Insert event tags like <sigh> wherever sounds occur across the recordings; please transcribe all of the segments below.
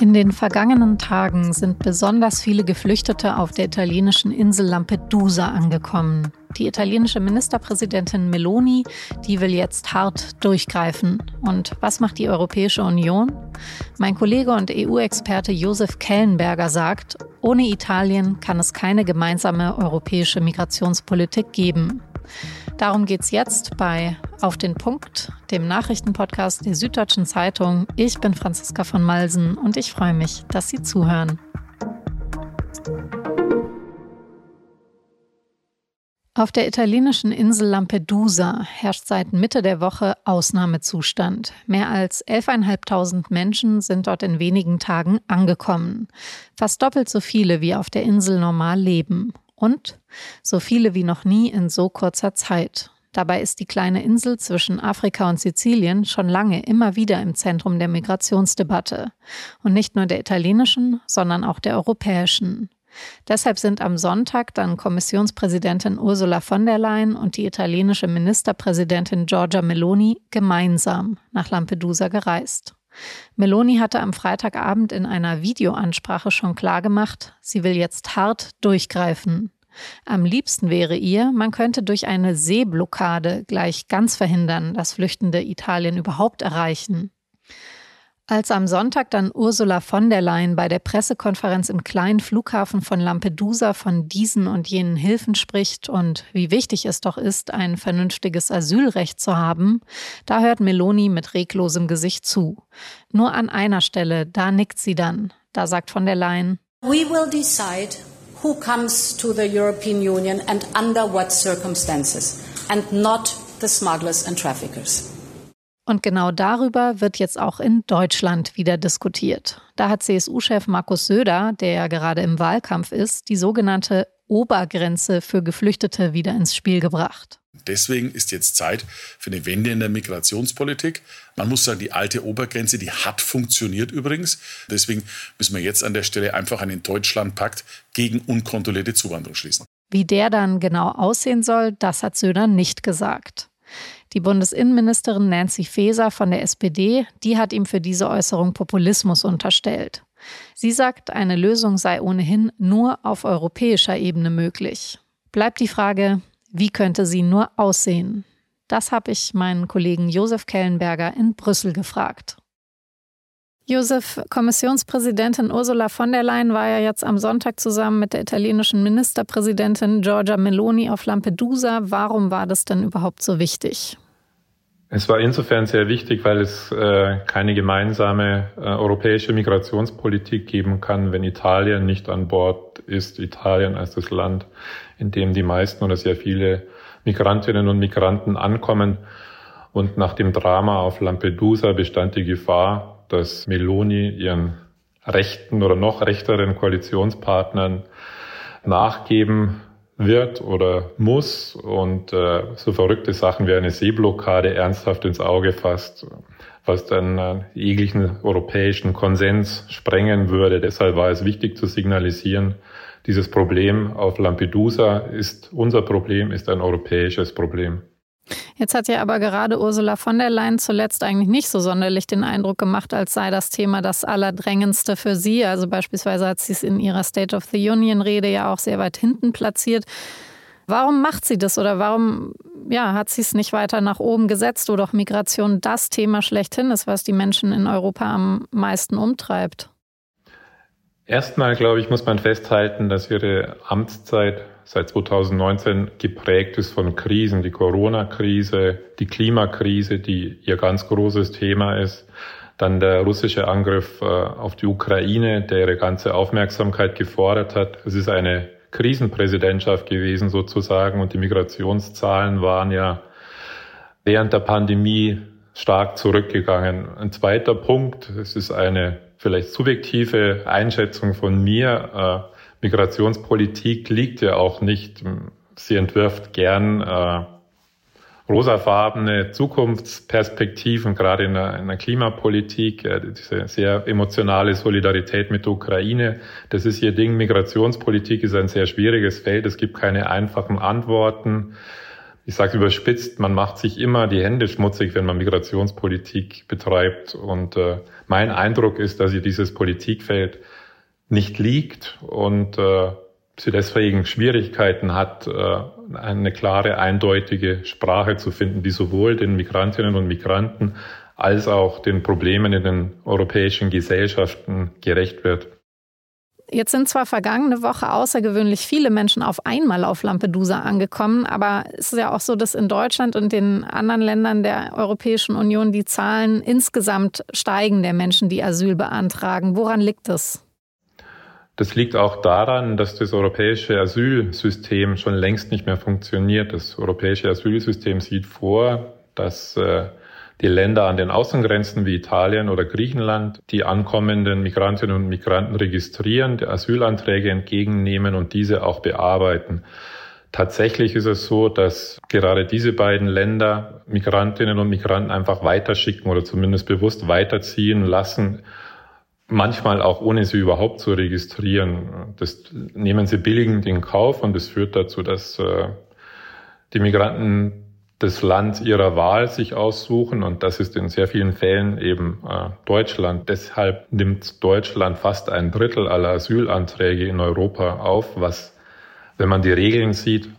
In den vergangenen Tagen sind besonders viele Geflüchtete auf der italienischen Insel Lampedusa angekommen. Die italienische Ministerpräsidentin Meloni, die will jetzt hart durchgreifen. Und was macht die Europäische Union? Mein Kollege und EU-Experte Josef Kellenberger sagt, ohne Italien kann es keine gemeinsame europäische Migrationspolitik geben. Darum geht es jetzt bei Auf den Punkt, dem Nachrichtenpodcast der Süddeutschen Zeitung. Ich bin Franziska von Malsen und ich freue mich, dass Sie zuhören. Auf der italienischen Insel Lampedusa herrscht seit Mitte der Woche Ausnahmezustand. Mehr als 11.500 Menschen sind dort in wenigen Tagen angekommen. Fast doppelt so viele wie auf der Insel normal leben und so viele wie noch nie in so kurzer Zeit. Dabei ist die kleine Insel zwischen Afrika und Sizilien schon lange immer wieder im Zentrum der Migrationsdebatte. Und nicht nur der italienischen, sondern auch der europäischen. Deshalb sind am Sonntag dann Kommissionspräsidentin Ursula von der Leyen und die italienische Ministerpräsidentin Giorgia Meloni gemeinsam nach Lampedusa gereist. Meloni hatte am Freitagabend in einer Videoansprache schon klargemacht, sie will jetzt hart durchgreifen. Am liebsten wäre ihr, man könnte durch eine Seeblockade gleich ganz verhindern, dass Flüchtende Italien überhaupt erreichen. Als am Sonntag dann Ursula von der Leyen bei der Pressekonferenz im kleinen Flughafen von Lampedusa von diesen und jenen Hilfen spricht und wie wichtig es doch ist, ein vernünftiges Asylrecht zu haben, da hört Meloni mit reglosem Gesicht zu. Nur an einer Stelle, da nickt sie dann. Da sagt von der Leyen, We will decide who comes to the European Union and under what circumstances and not the smugglers and traffickers. Und genau darüber wird jetzt auch in Deutschland wieder diskutiert. Da hat CSU-Chef Markus Söder, der ja gerade im Wahlkampf ist, die sogenannte Obergrenze für Geflüchtete wieder ins Spiel gebracht. Deswegen ist jetzt Zeit für eine Wende in der Migrationspolitik. Man muss sagen, die alte Obergrenze, die hat funktioniert übrigens. Deswegen müssen wir jetzt an der Stelle einfach einen Deutschlandpakt gegen unkontrollierte Zuwanderung schließen. Wie der dann genau aussehen soll, das hat Söder nicht gesagt. Die Bundesinnenministerin Nancy Faeser von der SPD, die hat ihm für diese Äußerung Populismus unterstellt. Sie sagt, eine Lösung sei ohnehin nur auf europäischer Ebene möglich. Bleibt die Frage, wie könnte sie nur aussehen? Das habe ich meinen Kollegen Josef Kellenberger in Brüssel gefragt. Josef, Kommissionspräsidentin Ursula von der Leyen war ja jetzt am Sonntag zusammen mit der italienischen Ministerpräsidentin Giorgia Meloni auf Lampedusa. Warum war das denn überhaupt so wichtig? Es war insofern sehr wichtig, weil es äh, keine gemeinsame äh, europäische Migrationspolitik geben kann, wenn Italien nicht an Bord ist. Italien als das Land, in dem die meisten oder sehr viele Migrantinnen und Migranten ankommen. Und nach dem Drama auf Lampedusa bestand die Gefahr, dass Meloni ihren rechten oder noch rechteren Koalitionspartnern nachgeben wird oder muss und äh, so verrückte Sachen wie eine Seeblockade ernsthaft ins Auge fasst, was dann äh, jeglichen europäischen Konsens sprengen würde. Deshalb war es wichtig zu signalisieren, dieses Problem auf Lampedusa ist unser Problem, ist ein europäisches Problem. Jetzt hat ja aber gerade Ursula von der Leyen zuletzt eigentlich nicht so sonderlich den Eindruck gemacht, als sei das Thema das Allerdrängendste für sie. Also beispielsweise hat sie es in ihrer State of the Union-Rede ja auch sehr weit hinten platziert. Warum macht sie das oder warum ja, hat sie es nicht weiter nach oben gesetzt, wo doch Migration das Thema schlechthin ist, was die Menschen in Europa am meisten umtreibt? Erstmal, glaube ich, muss man festhalten, dass ihre Amtszeit seit 2019 geprägt ist von Krisen, die Corona-Krise, die Klimakrise, die ihr ganz großes Thema ist, dann der russische Angriff äh, auf die Ukraine, der ihre ganze Aufmerksamkeit gefordert hat. Es ist eine Krisenpräsidentschaft gewesen sozusagen und die Migrationszahlen waren ja während der Pandemie stark zurückgegangen. Ein zweiter Punkt, es ist eine vielleicht subjektive Einschätzung von mir. Migrationspolitik liegt ja auch nicht. Sie entwirft gern äh, rosafarbene Zukunftsperspektiven, gerade in der, in der Klimapolitik, äh, diese sehr emotionale Solidarität mit der Ukraine. Das ist ihr Ding. Migrationspolitik ist ein sehr schwieriges Feld. Es gibt keine einfachen Antworten. ich sage überspitzt, man macht sich immer die Hände schmutzig, wenn man Migrationspolitik betreibt. Und äh, mein Eindruck ist, dass ihr dieses Politikfeld nicht liegt und äh, sie deswegen Schwierigkeiten hat, äh, eine klare, eindeutige Sprache zu finden, die sowohl den Migrantinnen und Migranten als auch den Problemen in den europäischen Gesellschaften gerecht wird. Jetzt sind zwar vergangene Woche außergewöhnlich viele Menschen auf einmal auf Lampedusa angekommen, aber es ist ja auch so, dass in Deutschland und den anderen Ländern der Europäischen Union die Zahlen insgesamt steigen der Menschen, die Asyl beantragen. Woran liegt das? Das liegt auch daran, dass das europäische Asylsystem schon längst nicht mehr funktioniert. Das europäische Asylsystem sieht vor, dass äh, die Länder an den Außengrenzen wie Italien oder Griechenland die ankommenden Migrantinnen und Migranten registrieren, Asylanträge entgegennehmen und diese auch bearbeiten. Tatsächlich ist es so, dass gerade diese beiden Länder Migrantinnen und Migranten einfach weiterschicken oder zumindest bewusst weiterziehen lassen, manchmal auch ohne sie überhaupt zu registrieren. Das nehmen sie billigend in Kauf und es führt dazu, dass äh, die Migranten das Land ihrer Wahl sich aussuchen und das ist in sehr vielen Fällen eben äh, Deutschland. Deshalb nimmt Deutschland fast ein Drittel aller Asylanträge in Europa auf, was, wenn man die Regeln sieht,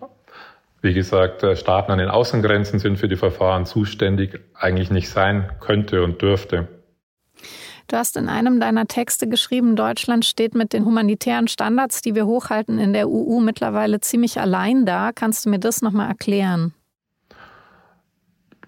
wie gesagt, äh, Staaten an den Außengrenzen sind für die Verfahren zuständig, eigentlich nicht sein könnte und dürfte. Du hast in einem deiner Texte geschrieben, Deutschland steht mit den humanitären Standards, die wir hochhalten, in der EU mittlerweile ziemlich allein da. Kannst du mir das nochmal erklären?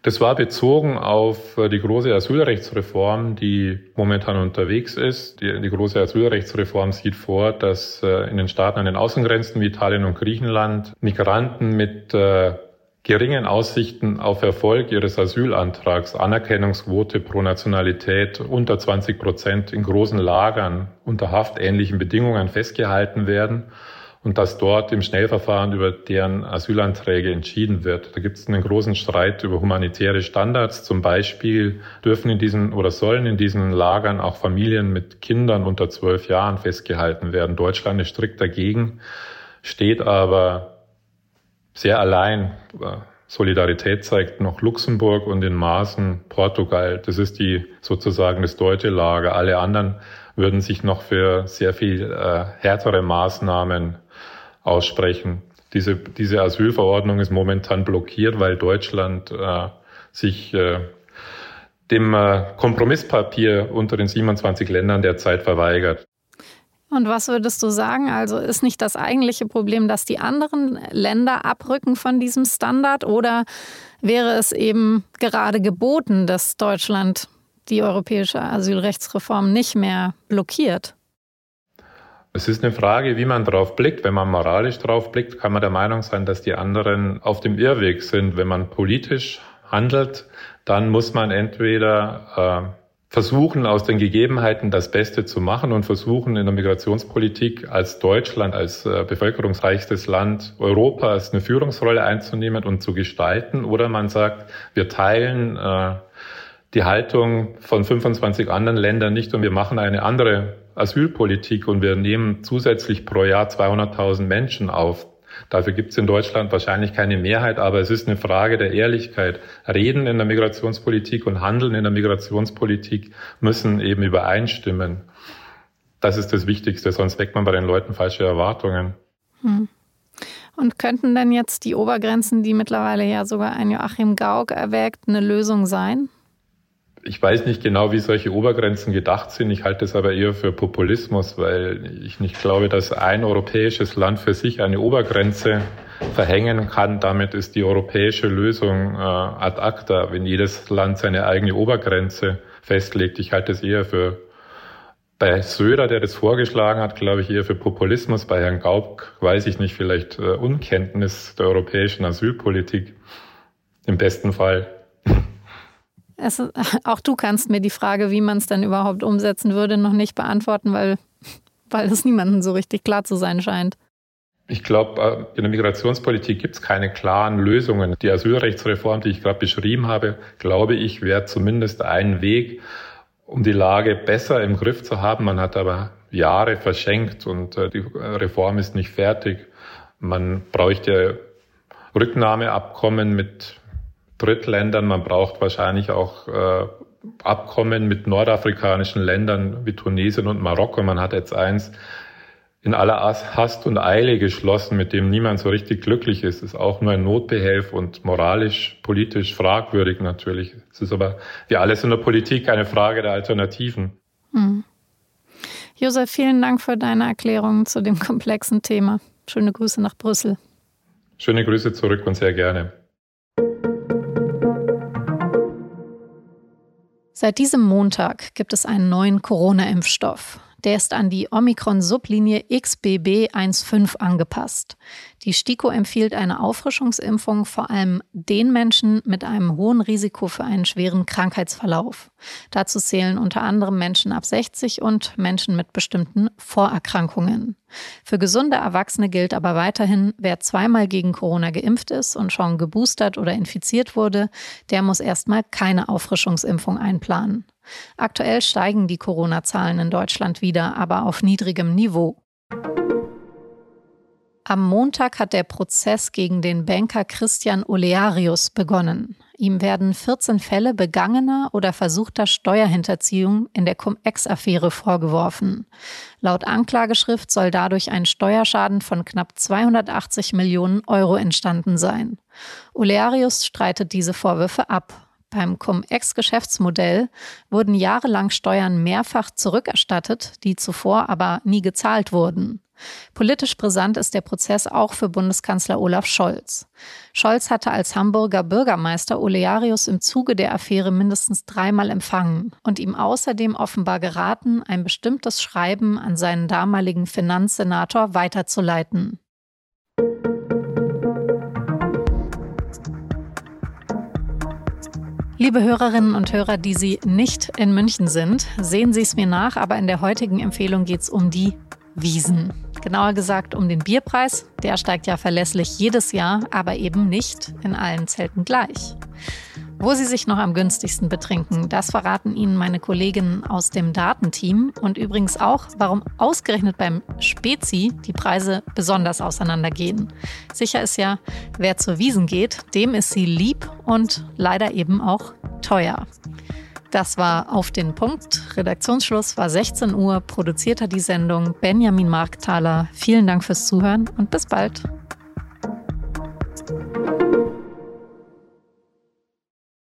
Das war bezogen auf äh, die große Asylrechtsreform, die momentan unterwegs ist. Die, die, große Asylrechtsreform sieht vor, dass äh, in den Staaten an den Außengrenzen wie Italien und Griechenland Migranten mit äh, geringen Aussichten auf Erfolg ihres Asylantrags, Anerkennungsquote pro Nationalität unter 20 Prozent in großen Lagern unter haftähnlichen Bedingungen festgehalten werden und dass dort im Schnellverfahren über deren Asylanträge entschieden wird. Da gibt es einen großen Streit über humanitäre Standards. Zum Beispiel dürfen in diesen oder sollen in diesen Lagern auch Familien mit Kindern unter zwölf Jahren festgehalten werden. Deutschland ist strikt dagegen, steht aber sehr allein. Solidarität zeigt noch Luxemburg und in Maßen Portugal. Das ist die sozusagen das deutsche Lager. Alle anderen würden sich noch für sehr viel äh, härtere Maßnahmen aussprechen. Diese, diese Asylverordnung ist momentan blockiert, weil Deutschland äh, sich äh, dem äh, Kompromisspapier unter den 27 Ländern derzeit verweigert. Und was würdest du sagen? Also ist nicht das eigentliche Problem, dass die anderen Länder abrücken von diesem Standard oder wäre es eben gerade geboten, dass Deutschland die europäische Asylrechtsreform nicht mehr blockiert? Es ist eine Frage, wie man drauf blickt. Wenn man moralisch drauf blickt, kann man der Meinung sein, dass die anderen auf dem Irrweg sind. Wenn man politisch handelt, dann muss man entweder äh, versuchen, aus den Gegebenheiten das Beste zu machen und versuchen, in der Migrationspolitik als Deutschland, als äh, bevölkerungsreichstes Land Europas eine Führungsrolle einzunehmen und zu gestalten. Oder man sagt, wir teilen äh, die Haltung von 25 anderen Ländern nicht und wir machen eine andere Asylpolitik und wir nehmen zusätzlich pro Jahr 200.000 Menschen auf. Dafür gibt es in Deutschland wahrscheinlich keine Mehrheit, aber es ist eine Frage der Ehrlichkeit. Reden in der Migrationspolitik und Handeln in der Migrationspolitik müssen eben übereinstimmen. Das ist das Wichtigste, sonst weckt man bei den Leuten falsche Erwartungen. Hm. Und könnten denn jetzt die Obergrenzen, die mittlerweile ja sogar ein Joachim Gauck erwägt, eine Lösung sein? Ich weiß nicht genau, wie solche Obergrenzen gedacht sind. Ich halte es aber eher für Populismus, weil ich nicht glaube, dass ein europäisches Land für sich eine Obergrenze verhängen kann. Damit ist die europäische Lösung äh, ad acta, wenn jedes Land seine eigene Obergrenze festlegt. Ich halte es eher für bei Söder, der das vorgeschlagen hat, glaube ich eher für Populismus. Bei Herrn Gauck weiß ich nicht, vielleicht äh, Unkenntnis der europäischen Asylpolitik. Im besten Fall. Es, <laughs> auch du kannst mir die Frage, wie man es denn überhaupt umsetzen würde, noch nicht beantworten, weil, <laughs> weil es niemandem so richtig klar zu sein scheint. Ich glaube, äh, in der Migrationspolitik gibt es keine klaren Lösungen. Die Asylrechtsreform, die ich gerade beschrieben habe, glaube ich, wäre zumindest ein Weg, um die Lage besser im Griff zu haben. Man hat aber Jahre verschenkt und äh, die Reform ist nicht fertig. Man bräuchte Rücknahmeabkommen mit Drittländern. Man braucht wahrscheinlich auch äh, Abkommen mit nordafrikanischen Ländern wie Tunesien und Marokko. Man hat jetzt eins in aller Hast und Eile geschlossen, mit dem niemand so richtig glücklich ist. Ist auch nur ein Notbehelf und moralisch, politisch fragwürdig natürlich. Es ist aber wie alles in der Politik eine Frage der Alternativen. Hm. Josef, vielen Dank für deine Erklärung zu dem <laughs> komplexen Thema. Schöne Grüße nach Brüssel. Schöne Grüße zurück und sehr gerne. Seit diesem Montag gibt es einen neuen Corona-Impfstoff. Der ist an die Omikron-Sublinie XBB1.5 angepasst. Die STIKO empfiehlt eine Auffrischungsimpfung vor allem den Menschen mit einem hohen Risiko für einen schweren Krankheitsverlauf. Dazu zählen unter anderem Menschen ab 60 und Menschen mit bestimmten Vorerkrankungen. Für gesunde Erwachsene gilt aber weiterhin, wer zweimal gegen Corona geimpft ist und schon geboostert oder infiziert wurde, der muss erstmal keine Auffrischungsimpfung einplanen. Aktuell steigen die Corona-Zahlen in Deutschland wieder, aber auf niedrigem Niveau. Am Montag hat der Prozess gegen den Banker Christian Olearius begonnen. Ihm werden 14 Fälle begangener oder versuchter Steuerhinterziehung in der Cum-Ex-Affäre vorgeworfen. Laut Anklageschrift soll dadurch ein Steuerschaden von knapp 280 Millionen Euro entstanden sein. Olearius streitet diese Vorwürfe ab. Beim Cum-Ex-Geschäftsmodell wurden jahrelang Steuern mehrfach zurückerstattet, die zuvor aber nie gezahlt wurden. Politisch brisant ist der Prozess auch für Bundeskanzler Olaf Scholz. Scholz hatte als Hamburger Bürgermeister Olearius im Zuge der Affäre mindestens dreimal empfangen und ihm außerdem offenbar geraten, ein bestimmtes Schreiben an seinen damaligen Finanzsenator weiterzuleiten. Liebe Hörerinnen und Hörer, die Sie nicht in München sind, sehen Sie es mir nach, aber in der heutigen Empfehlung geht es um die Wiesen. Genauer gesagt um den Bierpreis. Der steigt ja verlässlich jedes Jahr, aber eben nicht in allen Zelten gleich. Wo Sie sich noch am günstigsten betrinken, das verraten Ihnen meine Kolleginnen aus dem Datenteam und übrigens auch, warum ausgerechnet beim Spezi die Preise besonders auseinandergehen. Sicher ist ja, wer zur Wiesen geht, dem ist sie lieb und leider eben auch teuer. Das war auf den Punkt. Redaktionsschluss war 16 Uhr. Produziert hat die Sendung Benjamin Markthaler. Vielen Dank fürs Zuhören und bis bald.